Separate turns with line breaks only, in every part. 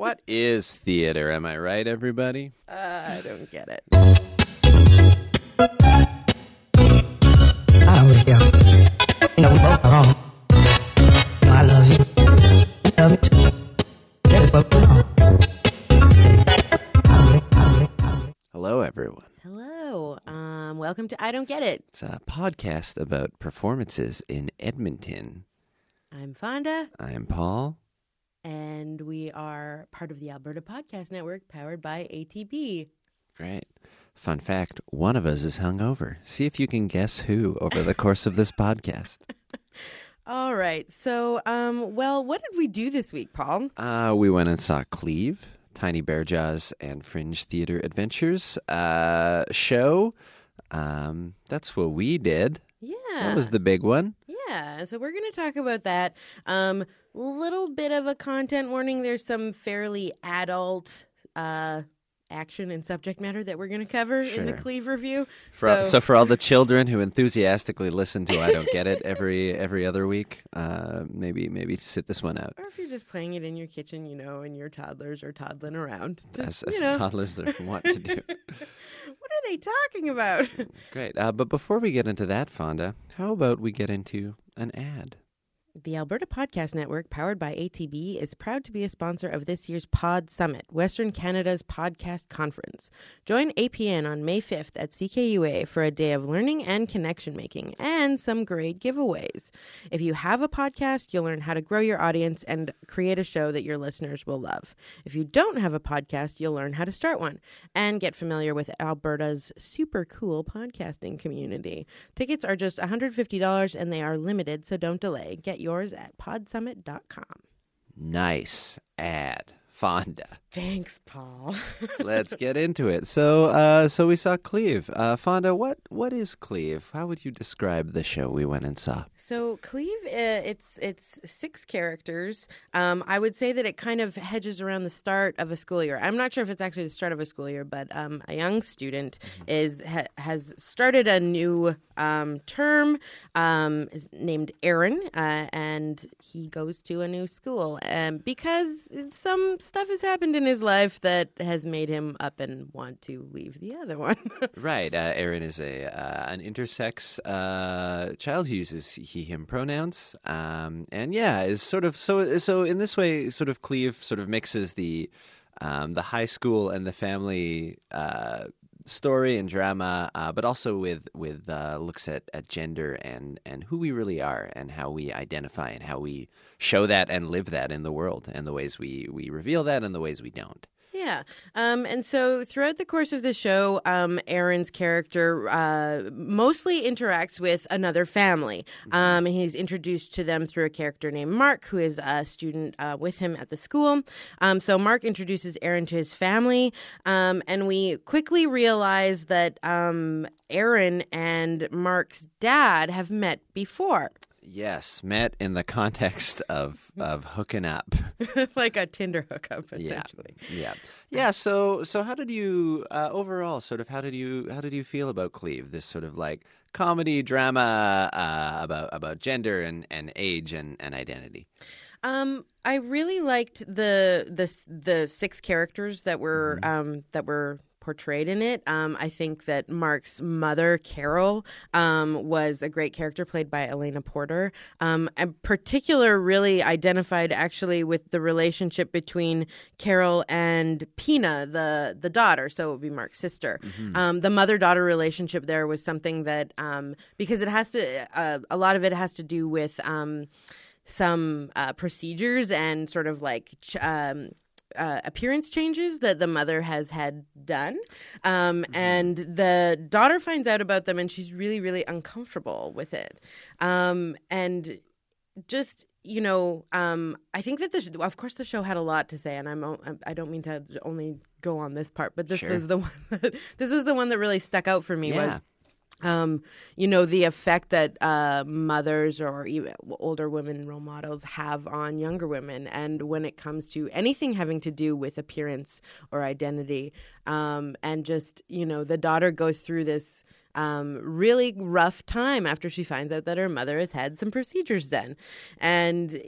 What is theater? Am I right, everybody?
Uh, I don't get it.
I love you. You we both are wrong. I love you. You love me too. That's what we're.
Hello, everyone.
Hello. Um, welcome to I Don't Get It.
It's a podcast about performances in Edmonton.
I'm Fonda,
I am Paul.
And we are part of the Alberta Podcast Network powered by ATB.
Great. Fun fact one of us is hungover. See if you can guess who over the course of this podcast.
All right. So, um, well, what did we do this week, Paul?
Uh, we went and saw Cleave, Tiny Bear Jaws, and Fringe Theater Adventures uh, show. Um, that's what we did.
Yeah.
That was the big one.
Yeah, so we're going to talk about that. Um, little bit of a content warning. There's some fairly adult uh, action and subject matter that we're going to cover in the
Sure.
Cleave review.
For, so, so for all the children who enthusiastically listen to I Don't Get It every every other week, uh, maybe maybe sit this one out.
or if you're just playing it in your kitchen, you know, and your toddlers are toddling around, just
As,
you
as toddlers are want to do.
what are they talking about?
Great. Uh, but before we get into that, Fonda, how about we get into an ad?
The Alberta Podcast Network, powered by ATB, is proud to be a sponsor of this year's Pod Summit, Western Canada's podcast conference. Join APN on May 5th at CKUA for a day of learning and connection making and some great giveaways. If you have a podcast, you'll learn how to grow your audience and create a show that your listeners will love. If you don't have a podcast, you'll learn how to start one and get familiar with Alberta's super cool podcasting community. Tickets are just $150 and they are limited, so don't delay. Get yours at podsummit.com.
Nice ad, Fonda.
Thanks, Paul.
Let's get into it. So, uh, so we saw Cleave. Uh, Fonda, what what is Cleave? How would you describe the show we went and saw?
So Cleave, uh, it's it's six characters. Um, I would say that it kind of hedges around the start of a school year. I'm not sure if it's actually the start of a school year, but um, a young student is ha- has started a new um, term. Um, is named Aaron, uh, and he goes to a new school um, because some stuff has happened in his life that has made him up and want to leave the other one.
Right. Uh, Aaron is a uh, an intersex uh, child who uses he him pronouns, um, and yeah, is sort of so so in this way, sort of Cleave sort of mixes the um, the high school and the family. Uh, story and drama uh, but also with with uh, looks at, at gender and and who we really are and how we identify and how we show that and live that in the world and the ways we we reveal that and the ways we don't
Yeah. Um, and so throughout the course of the show, um, Aaron's character uh, mostly interacts with another family. Um, and he's introduced to them through a character named Mark, who is a student uh, with him at the school. Um, so Mark introduces Aaron to his family. Um, and we quickly realize that um, Aaron and Mark's dad have met before.
Yes met in the context of of hooking up
like a Tinder hookup, essentially.
Yeah, yeah. yeah. So, so how did you uh, overall sort of how did you how did you feel about Cleave? This sort of like comedy drama uh, about about gender and, and age and, and identity.
Um, I really liked the the the six characters that were um that were portrayed in it. Um, I think that Mark's mother, Carol, um, was a great character played by Elena Porter. Um, in particular, really identified actually with the relationship between Carol and Pina, the the daughter. So it would be Mark's sister. Um, the mother daughter relationship there was something that um, because it has to uh, a lot of it has to do with. Um, some uh, procedures and sort of like ch- um, uh, appearance changes that the mother has had done. Um, And the daughter finds out about them and she's really, really uncomfortable with it. Um, and just you know, um, I think that the sh- of course the show had a lot to say, and I'm o- I don't mean to only go on this part, but this
Sure.
was the one that this was the one that really stuck out for me
Yeah.
was um, you know, the effect that uh, mothers or even older women role models have on younger women. And when it comes to anything having to do with appearance or identity, um, and just, you know, the daughter goes through this. Um, really rough time after she finds out that her mother has had some procedures done. And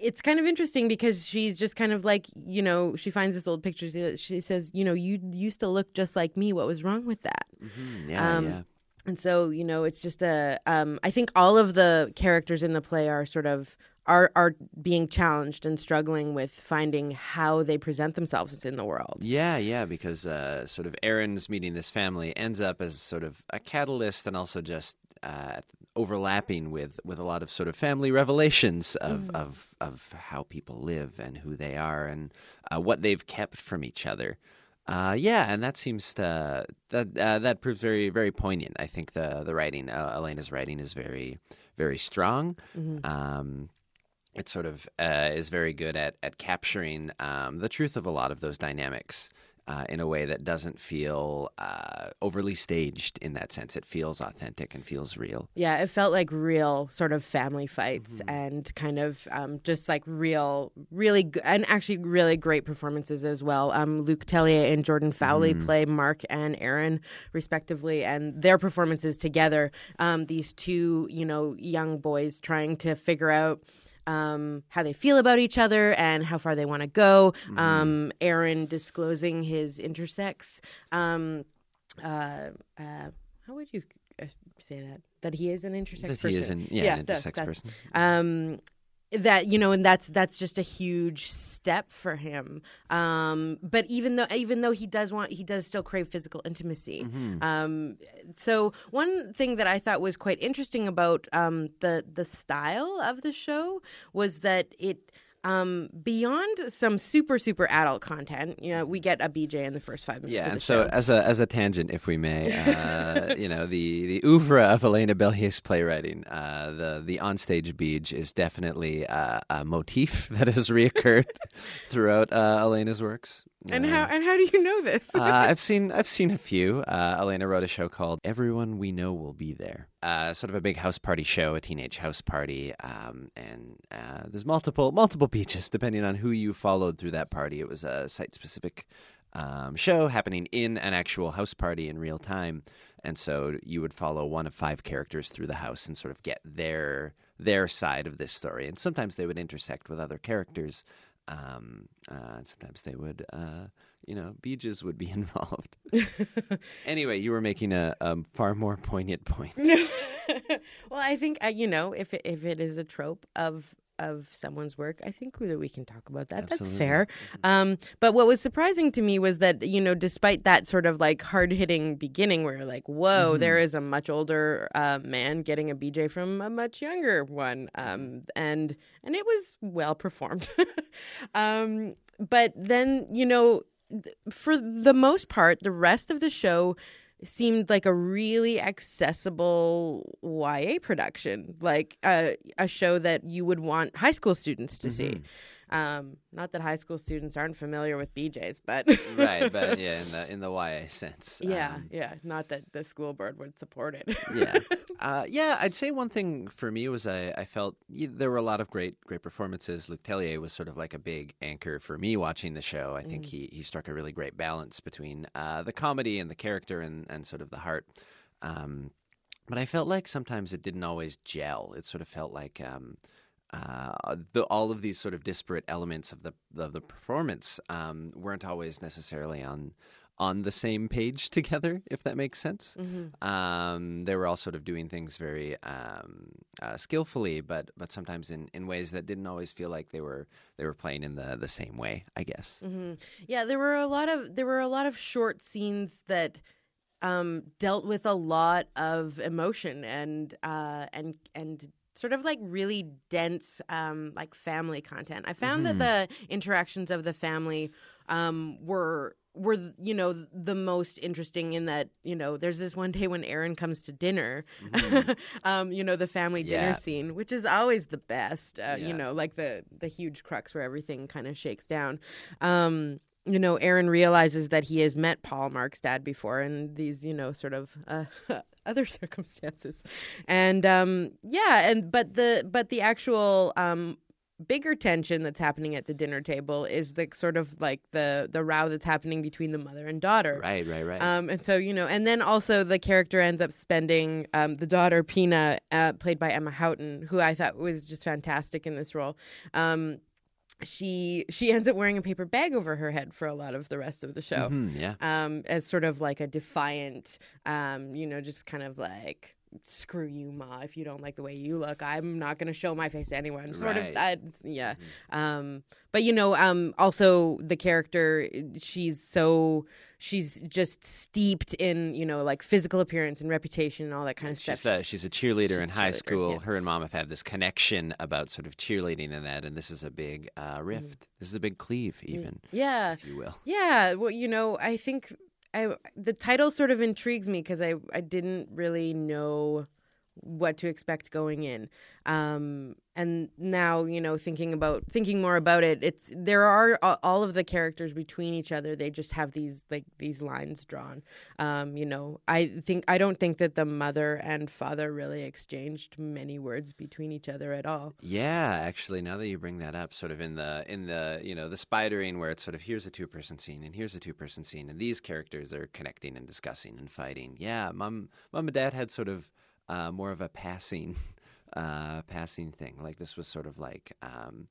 it's kind of interesting because she's just kind of like, you know, she finds this old picture. She says, you know, you used to look just like me. What was wrong with that?
Mhm. Yeah,
Um,
yeah.
And so you know it's just a um, i think all of the characters in the play are sort of are are being challenged and struggling with finding how they present themselves in the world
Yeah, yeah, because uh, sort of Aaron's meeting this family ends up as sort of a catalyst and also just uh, overlapping with, with a lot of sort of family revelations of, of, of how people live and who they are and uh, what they've kept from each other. Uh, yeah, and that seems to that uh, that proves very very poignant. I think the the writing, uh, Elena's writing, is very very strong. Um, it sort of uh, is very good at at capturing um, the truth of a lot of those dynamics uh, in a way that doesn't feel uh, overly staged. In that sense, it feels authentic and feels real.
yeah it felt like real sort of family fights and kind of um, just like real really g- and actually really great performances as well um, luc tellier and jordan fowley play mark and aaron respectively and their performances together um, these two you know young boys trying to figure out um, how they feel about each other and how far they want to go. Um, Aaron disclosing his intersex. Um, uh, uh, how would you uh, say that? That he is an intersex
That
person.
he is an yeah, an intersex
that-
person.
Um, that you know, and that's that's just a huge step for him. Um, but even though even though he does want, he does still crave physical intimacy.
Mm-hmm.
Um, so one thing that I thought was quite interesting about um, the the style of the show was that it. Um, beyond some super super adult content, you know, we get a BJ in the first five minutes.
Yeah,
of the
and so
show.
as a as a tangent, if we may, uh, you know, the the oeuvre of Elena Belyea's playwriting, uh, the the onstage beach is definitely uh, a motif that has reoccurred throughout uh, Elena's works.
And
Uh,
how and how do you know this?
uh, I've seen I've seen a few. Uh, Elena wrote a show called "Everyone We Know Will Be There," uh, sort of a big house party show, a teenage house party, um, and uh, there's multiple multiple beaches depending on who you followed through that party. It was a site specific um, show happening in an actual house party in real time, and so you would follow one of five characters through the house and sort of get their their side of this story. And sometimes they would intersect with other characters. Um, uh, sometimes they would, uh, you know, beaches would be involved. anyway, you were making a, a far more poignant point.
well, I think uh, you know if it, if it is a trope of of someone's work, I think that we can talk about that. That's fair. Um, but what was surprising to me was that you know, despite that sort of like hard hitting beginning, where you're like, "Whoa, there is a much older uh, man getting a BJ from a much younger one," um, and and it was well performed. um, but then you know, th- for the most part, the rest of the show seemed like a really accessible YA production, like a, a show that you would want high school students to see. Mm-hmm. Um, not that high school students aren't familiar with BJ's, but
right, but yeah, in the in the YA sense.
yeah,
Um,
yeah, not that the school board would support it.
yeah, uh, yeah. I'd say one thing for me was I, I felt y- there were a lot of great great performances. Luc Tellier was sort of like a big anchor for me watching the show. I think he he struck a really great balance between uh, the comedy and the character and and sort of the heart. Um, but I felt like sometimes it didn't always gel. It sort of felt like. Um, uh, the, all of these sort of disparate elements of the of the performance um, weren't always necessarily on on the same page together, if that makes sense. Um, they were all sort of doing things very um, uh, skillfully, but but sometimes in, in ways that didn't always feel like they were they were playing in the, the same way. I guess.
Yeah, there were a lot of there were a lot of short scenes that um, dealt with a lot of emotion and uh, and and sort of like really dense um, like family content. I found that the interactions of the family um, were were you know you most interesting in that you know there's this one day when Aaron comes to dinner, um, you know the family dinner scene, which is always the best. Uh,
Yeah.
You know, like the the huge crux where everything kind of shakes down. Um, you know, Aaron realizes that he has met Paul Mark's dad before, and these, you know, sort of uh, other circumstances, and um, yeah, and but the but the actual um, bigger tension that's happening at the dinner table is the sort of like the the row that's happening between the mother and daughter.
Right, right, right.
Um, and so you know, and then also the character ends up spending um, the daughter Pina, uh, played by Emma Houghton, who I thought was just fantastic in this role. Um, she she ends up wearing a paper bag over her head for a lot of the rest of the show,
Mhm, yeah.
um, as sort of like a defiant, um, you know, just kind of like screw you ma if you don't like the way you look i'm not going to show my face to anyone sort
Right.
of that yeah um but you know um also the character she's so she's just steeped in you know like physical appearance and reputation and all that kind of
She's
stuff
the, she's a cheerleader in
a
high
cheerleader,
school.
yeah.
Her and mom have had this connection about sort of cheerleading and that, and this is a big uh, rift. This is a big cleave, even,
yeah
if you will.
Yeah, well, you know, I think I the title sort of intrigues me because I I didn't really know what to expect going in. Um, and now, you know, thinking about thinking more about it, it's there are all of the characters between each other. They just have these like these lines drawn. Um, you know, I think I don't think that the mother and father really exchanged many words between each other at all.
Yeah, actually, now that you bring that up, sort of in the in the you know the spidering where it's sort of here's a two person scene and here's a two person scene, and these characters are connecting and discussing and fighting. Yeah, mom, mom and dad had sort of uh, more of a passing, uh, passing thing. Like this was sort of like. Um,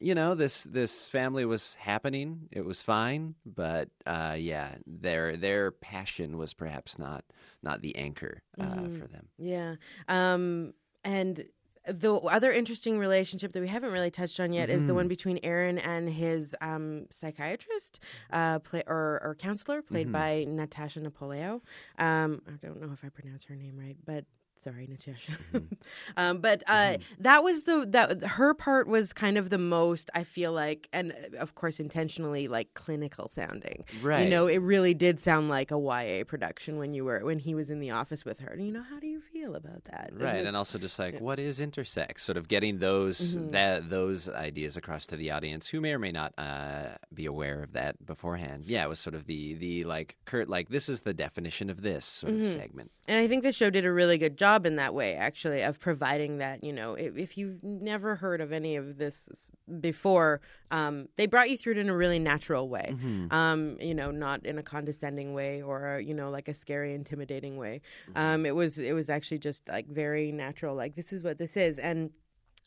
you know this this family was happening it was fine but uh, yeah their their passion was perhaps not not the anchor uh, for them
Yeah. Um, and the other interesting relationship that we haven't really touched on yet is the one between Aaron and his um, psychiatrist uh, play, or, or counselor, played by Natasha Napoleo. Um, I don't know if I pronounce her name right, but sorry, Natasha. um, but uh, that was the that her part was kind of the most I feel like, and uh, of course intentionally like clinical sounding.
Right.
You know, it really did sound like a YA production when you were when he was in the office with her. You know, how do you feel about that?
right and
it's-
also just like what is intersex sort of getting those
Mm-hmm.
that those ideas across to the audience who may or may not uh, be aware of that beforehand yeah it was sort of the the like kurt like this is the definition of this sort
Mm-hmm.
of segment
And I think the show did a really good job in that way, actually, of providing that, you know, if, if you've never heard of any of this before, um, they brought you through it in a really natural way. Um, you know, not in a condescending way or, you know, like a scary, intimidating way. Um, it was it was actually just like very natural, like this is what this is. And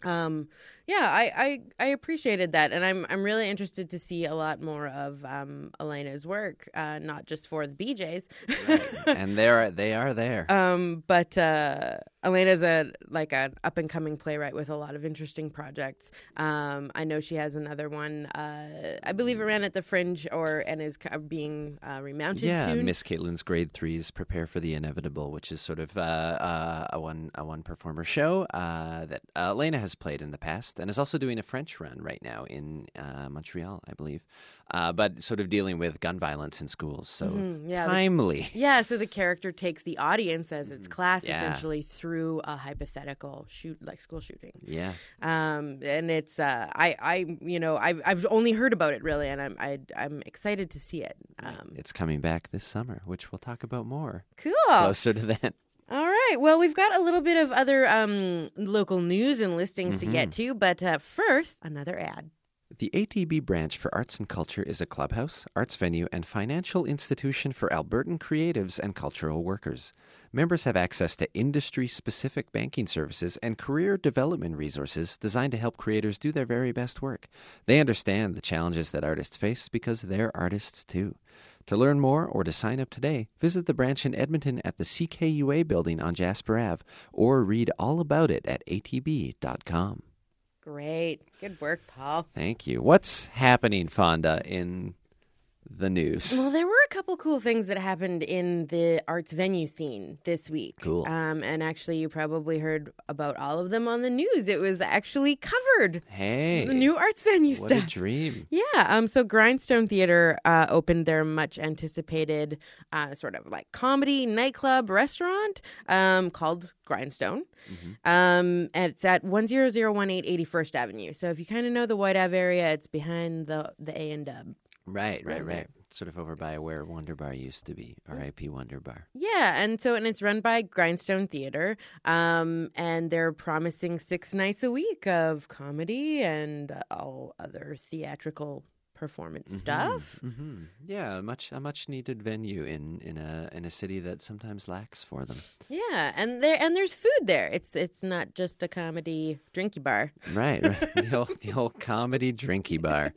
um yeah I, I i appreciated that and i'm i'm really interested to see a lot more of um elena's work uh not just for the bjs
and they're they are there.
Um but uh elena's a like an up and coming playwright with a lot of interesting projects. Um i know she has another one uh i believe it ran at the fringe or and is being uh remounted
yeah
soon.
Miss caitlin's grade threes prepare for the inevitable which is sort of uh, uh, a one a one performer show uh, that uh, elena has played in the past and is also doing a french run right now in uh, montreal i believe uh, but sort of dealing with gun violence in schools so
Mm-hmm. yeah, the-
timely
Yeah, so the character takes the audience as its class
Mm-hmm. Yeah.
essentially through a hypothetical shoot, like school shooting.
yeah
Um, and it's uh, I I you know I've I've only heard about it really, and I'm I, I'm excited to see it. Um,
It's coming back this summer, which we'll talk about more
cool.
closer to that.
All right. Well, we've got a little bit of other um, local news and listings to get to, but uh, first, another ad.
The ATB branch for arts and culture is a clubhouse, arts venue, and financial institution for Albertan creatives and cultural workers. Members have access to industry specific banking services and career development resources designed to help creators do their very best work. They understand the challenges that artists face because they're artists too. To learn more or to sign up today, visit the branch in Edmonton at the CKUA building on Jasper Ave or read all about it at atb.com.
Great. Good work, Paul.
Thank you. What's happening, Fonda, in the news?
Well, there were a couple cool things that happened in the arts venue scene this week.
Cool.
Um, and actually, you probably heard about all of them on the news. It was actually covered.
hey,
The new arts venue
what
stuff.
a dream.
Yeah. Um. So Grindstone Theater uh, opened their much anticipated uh, sort of like comedy nightclub restaurant um, called Grindstone. Um. And it's at one zero zero one eight eighty First Avenue. So if you kind of know the White Ave area, it's behind the the A and Dub.
Right, right,
Right.
Sort of over by where Wunderbar used to be. R.I.P. Wunderbar.
Yeah, and so and it's run by Grindstone Theater, um, and they're promising six nights a week of comedy and uh, all other theatrical performance stuff.
hmm Yeah, a much a much needed venue in in a in a city that sometimes lacks for them.
Yeah, and there and there's food there. It's it's not just a comedy drinky bar.
Right, right. the old the old comedy drinky bar.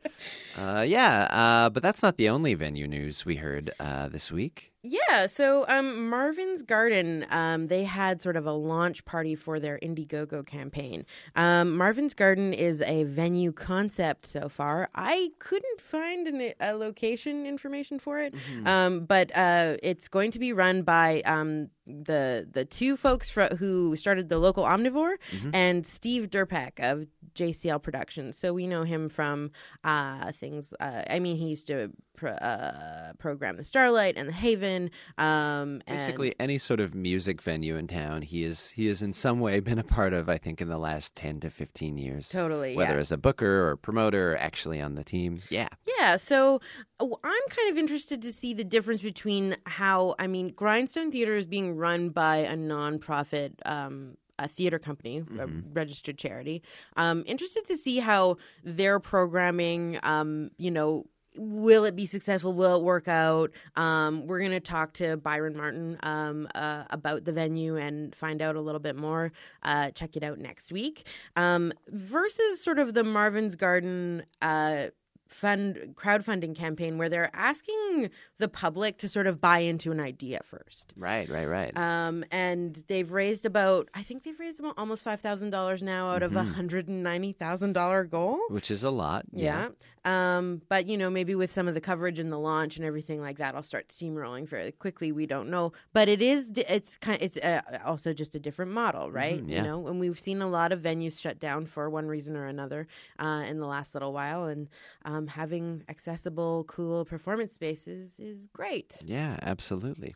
Uh, yeah, uh, but that's not the only venue news we heard uh, this week.
Yeah, so um, Marvin's Garden, um, they had sort of a launch party for their Indiegogo campaign. Um, Marvin's Garden is a venue concept so far. I couldn't find an, a location information for it, um, but uh, it's going to be run by um, the the two folks fro- who started the local Omnivore and Steve Derpak of JCL Productions. So we know him from uh, things. Uh, I mean, he used to pro- uh, program the Starlite and the Haven. Um, and-
Basically, any sort of music venue in town, he is he has in some way been a part of. I think in the last ten to fifteen years,
Totally,
whether
yeah.
as a booker or promoter, or actually on the team. Yeah,
Yeah, so uh, I'm kind of interested to see the difference between how I mean, Grindstone Theater is being run by a nonprofit. Um, a theater company, a registered charity. Um, interested to see how their programming, um, you know, will it be successful? Will it work out? Um, we're going to talk to Byron Martin um, uh, about the venue and find out a little bit more. Uh, check it out next week. Um, versus sort of the Marvin's Garden. Uh, fund crowdfunding campaign where they're asking the public to sort of buy into an idea first.
right, right, right.
Um, and they've raised about, I think they've raised about almost five thousand dollars now out of a hundred and ninety thousand dollar goal.
Which is a lot.
Yeah. Um, but you know, maybe with some of the coverage and the launch and everything like that, I'll start steamrolling fairly quickly. We don't know, but it is it's kind. It's uh, also just a different model, right?
Mhm, yeah.
You know, and we've seen a lot of venues shut down for one reason or another uh, in the last little while, and um, having accessible, cool performance spaces is great.
Yeah, absolutely.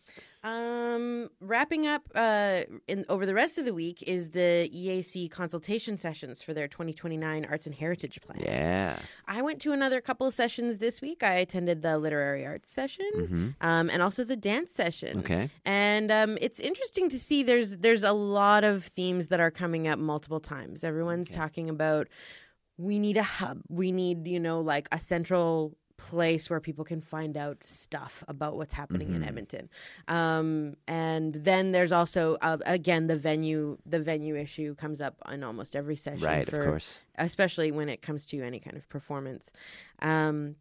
Um, wrapping up uh, in over the rest of the week is the EAC consultation sessions for their 2029 Arts and Heritage Plan.
Yeah.
I went to another couple of sessions this week. I attended the literary arts session um, and also the dance session.
Okay.
And um, it's interesting to see there's there's a lot of themes that are coming up multiple times. Everyone's talking about we need a hub. We need, you know, like a central place where people can find out stuff about what's happening in Edmonton. Um, and then there's also uh, again the venue the venue issue comes up in almost every session
Right, of course.
especially when it comes to any kind of performance. Um,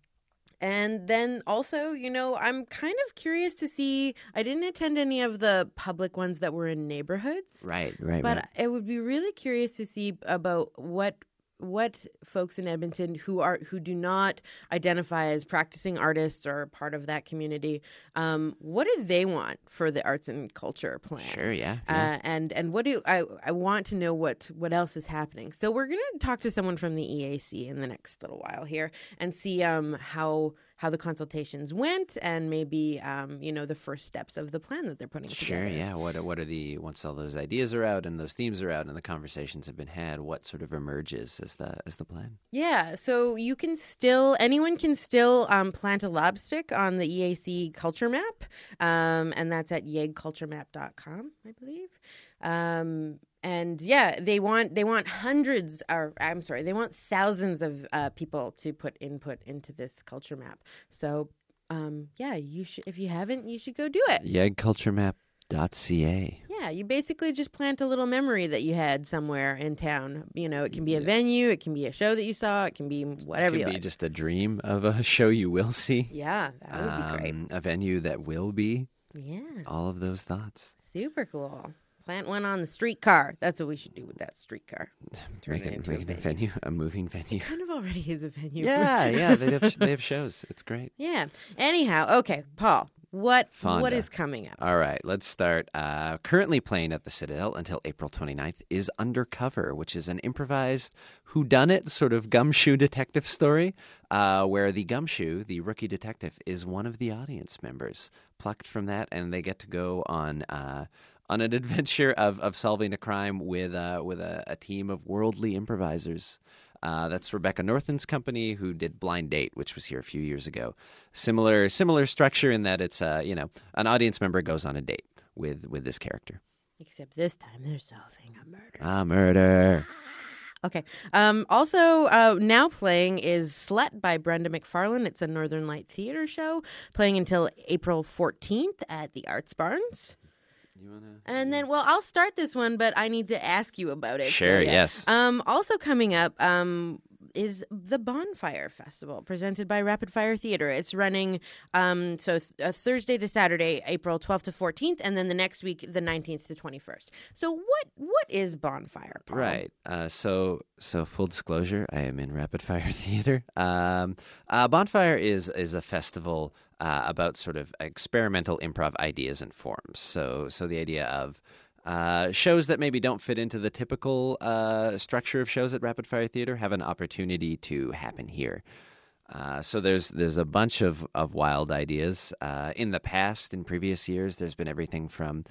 and then also, you know, I'm kind of curious to see. I didn't attend any of the public ones that were in neighborhoods,
Right, right,
but
right.
it would be really curious to see about what what folks in Edmonton who are who do not identify as practicing artists or part of that community, um, what do they want for the arts and culture plan?
Sure, yeah. yeah.
Uh, and and what do I I want to know what what else is happening. So we're gonna talk to someone from the EAC in the next little while here and see um how how the consultations went and maybe um you know the first steps of the plan that they're putting
Sure,
together.
Sure, yeah. What what are the once all those ideas are out and those themes are out and the conversations have been had, what sort of emerges as the as the plan?
Yeah, so you can still anyone can still um, plant a lobstick on the EAC culture map, um, and that's at yegculturemap.com, I believe. Um, and yeah, they want they want hundreds, or I'm sorry, they want thousands of uh, people to put input into this culture map. So um, yeah, you should if you haven't, you should go do it.
Yegculturemap.ca.
Yeah, you basically just plant a little memory that you had somewhere in town. You know, it can be a venue, it can be a show that you saw, it can be whatever
It can be
like.
just a dream of a show you will see.
Yeah, that would be great.
Um, a venue that will be.
Yeah,
All of those thoughts.
super cool. Plant one on the streetcar. That's what we should do with that streetcar. Turn
Make
it
it,
into
make
a
it a venue, a moving venue.
Kind of already is a venue.
yeah, yeah. They have they have shows. It's great.
yeah. Anyhow, okay, Paul. What what
Fonda.
is coming up?
All right, let's start. Uh, currently playing at the Citadel until April 29th is Undercover, which is an improvised whodunit sort of gumshoe detective story uh, where the gumshoe, the rookie detective, is one of the audience members plucked from that, and they get to go on. Uh, on an adventure of, of solving a crime with uh, with a, a team of worldly improvisers Uh, that's Rebecca Northen's company, who did Blind Date, which was here a few years ago. Similar similar structure in that it's uh, you know an audience member goes on a date with with this character.
Except this time they're solving a murder.
Ah, murder.
Okay. Um, also, uh, now playing is Slut by Brenda McFarlane. It's a Northern Light Theater show playing until April 14th at the Arts Barns.
You wanna?
And then, well, I'll start this one, but I need to ask you about it. So,
Sure,
yeah.
yes.
Um, also coming up um, is the Bonfire Festival presented by Rapid Fire Theater. It's running um, so th- uh, Thursday to Saturday, April 12th to 14th, and then the next week, the 19th to 21st. So, what what is Bonfire? Paul?
Right. Uh, so, so full disclosure, I am in Rapid Fire Theater. Um, uh, Bonfire is is a festival uh, about sort of experimental improv ideas and forms. So, so the idea of uh, shows that maybe don't fit into the typical uh, structure of shows at Rapid Fire Theater have an opportunity to happen here. Uh, so there's there's a bunch of, of wild ideas. Uh, in the past, in previous years, there's been everything from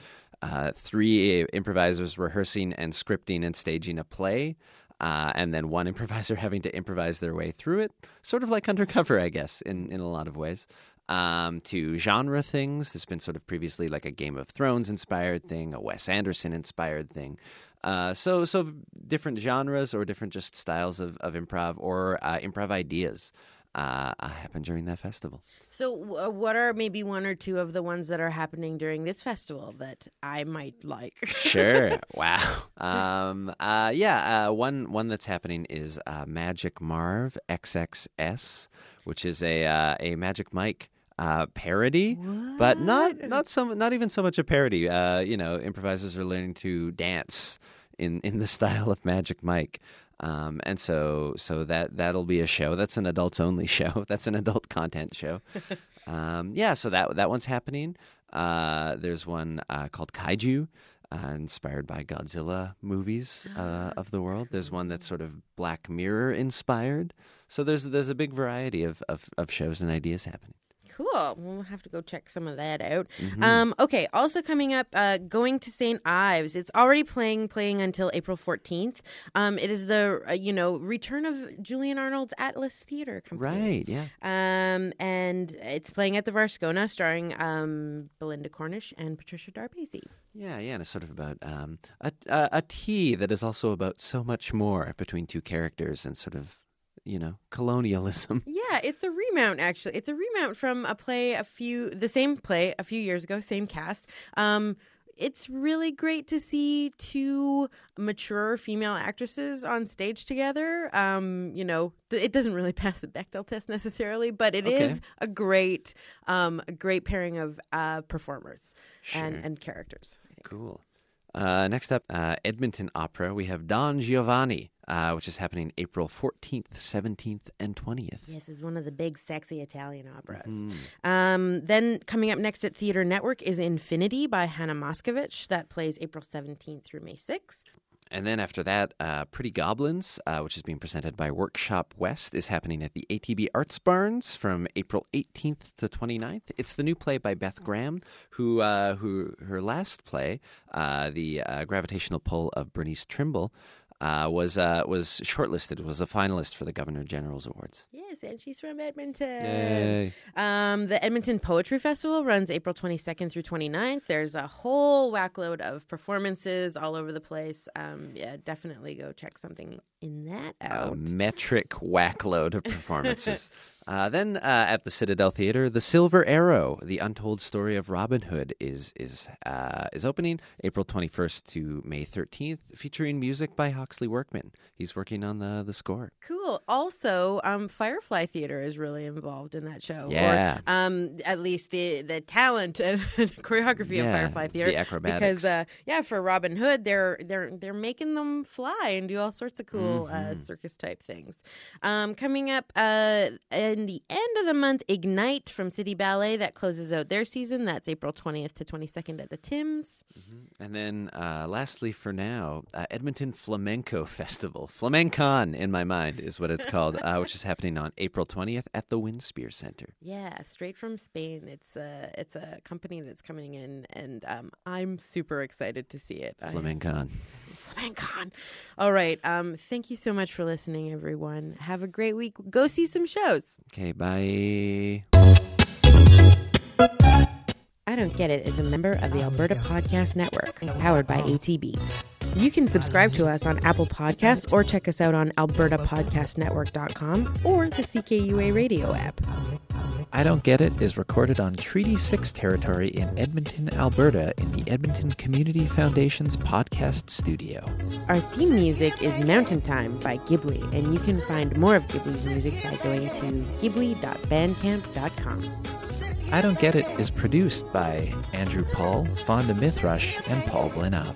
uh, three improvisers rehearsing and scripting and staging a play, uh, and then one improviser having to improvise their way through it, sort of like undercover, I guess, in, in a lot of ways. Um, to genre things, there's been sort of previously like a Game of Thrones inspired thing, a Wes Anderson inspired thing. Uh, so, so different genres or different just styles of, of improv or uh, improv ideas uh, happen during that festival.
So, uh, what are maybe one or two of the ones that are happening during this festival that I might like?
Sure. wow. Um, uh, yeah. Uh, one one that's happening is uh, Magic Marv XXS, which is a uh, a Magic Mike. Uh, parody, but not not so not even so much a parody. Uh, you know, improvisers are learning to dance in in the style of Magic Mike, um, and so so that that'll be a show. That's an adults only show. That's an adult content show. um, yeah, so that that one's happening. Uh, there's one uh, called Kaiju, uh, inspired by Godzilla movies uh, of the world. There's one that's sort of Black Mirror inspired. So there's there's a big variety of, of, of shows and ideas happening.
Cool. We'll have to go check some of that out.
Mm-hmm.
Um, okay. Also coming up, uh, going to St. Ives. It's already playing, playing until April fourteenth. Um, it is the uh, you know return of Julien Arnold's Atlas Theater Company.
Right? Yeah.
Um, and it's playing at the Varscona, starring um, Belinda Cornish and Patricia Darbasie.
Yeah, yeah, and it's sort of about um, a, a a tea that is also about so much more between two characters and sort of you know colonialism.
Yeah, it's a remount. Actually, it's a remount from a play a few the same play a few years ago, same cast. Um, it's really great to see two mature female actresses on stage together. Um, you know, th- it doesn't really pass the Bechdel test necessarily, but it is
Okay.
a great, um, a great pairing of uh, performers and
Sure.
and characters.
Cool. Uh, next up, uh, Edmonton Opera. We have Don Giovanni, uh, which is happening April 14th, 17th, and 20th.
Yes, it's one of the big, sexy Italian operas.
Mm.
Um, then coming up next at Theater Network is Infinity by Hannah Moscovitch. That plays April 17th through May 6th.
And then after that, uh, Pretty Goblins, uh, which is being presented by Workshop West, is happening at the ATB Arts Barns from April 18th to 29th. It's the new play by Beth Graham, who uh, who her last play, uh, the uh, Gravitational Pull of Bernice Trimble, uh, was uh, was shortlisted, was a finalist for the Governor General's Awards.
Yes, and she's from Edmonton.
Yay.
Um, the Edmonton Poetry Festival runs April 22nd through 29th. There's a whole whackload of performances all over the place. Um, yeah, definitely go check something in that
a
out.
metric whackload of performances. uh, then uh, at the Citadel Theater, The Silver Arrow: The Untold Story of Robin Hood is is uh, is opening April 21st to May 13th, featuring music by Hawksley Workman. He's working on the the score.
Cool. Also, um, Firefly Theater is really involved in that show.
Yeah.
Or, um, at least the the talent and choreography of Firefly Theater.
the acrobatics.
Because uh, yeah, for Robin Hood, they're they're they're making them fly and do all sorts of cool
Mm-hmm.
uh, circus type things. Um, coming up uh, in the end of the month, Ignite from City Ballet that closes out their season. That's April twentieth to twenty second at the Timms.
And then, uh, lastly, for now, uh, Edmonton Flamenco Festival, Flamencon in my mind is what it's called, uh, which is happening on April 20th at the Winspear Center.
Yeah, straight from Spain. It's a it's a company that's coming in, and um, I'm super excited to see it. I- Japan Con. All right. Um, thank you so much for listening, everyone. Have a great week. Go see some shows.
Okay, bye.
I Don't Get It is a member of the Alberta Podcast Network, powered by ATB. You can subscribe to us on Apple Podcasts or check us out on albertapodcastnetwork.com or the CKUA radio app.
I Don't Get It is recorded on Treaty 6 territory in Edmonton, Alberta, in the Edmonton Community Foundation's podcast studio.
Our theme music is Mountain Time by Ghibli, and you can find more of Ghibli's music by going to ghibli.bandcamp.com.
I Don't Get It is produced by Andrew Paul, Fonda Mithrush, and Paul
Blinov.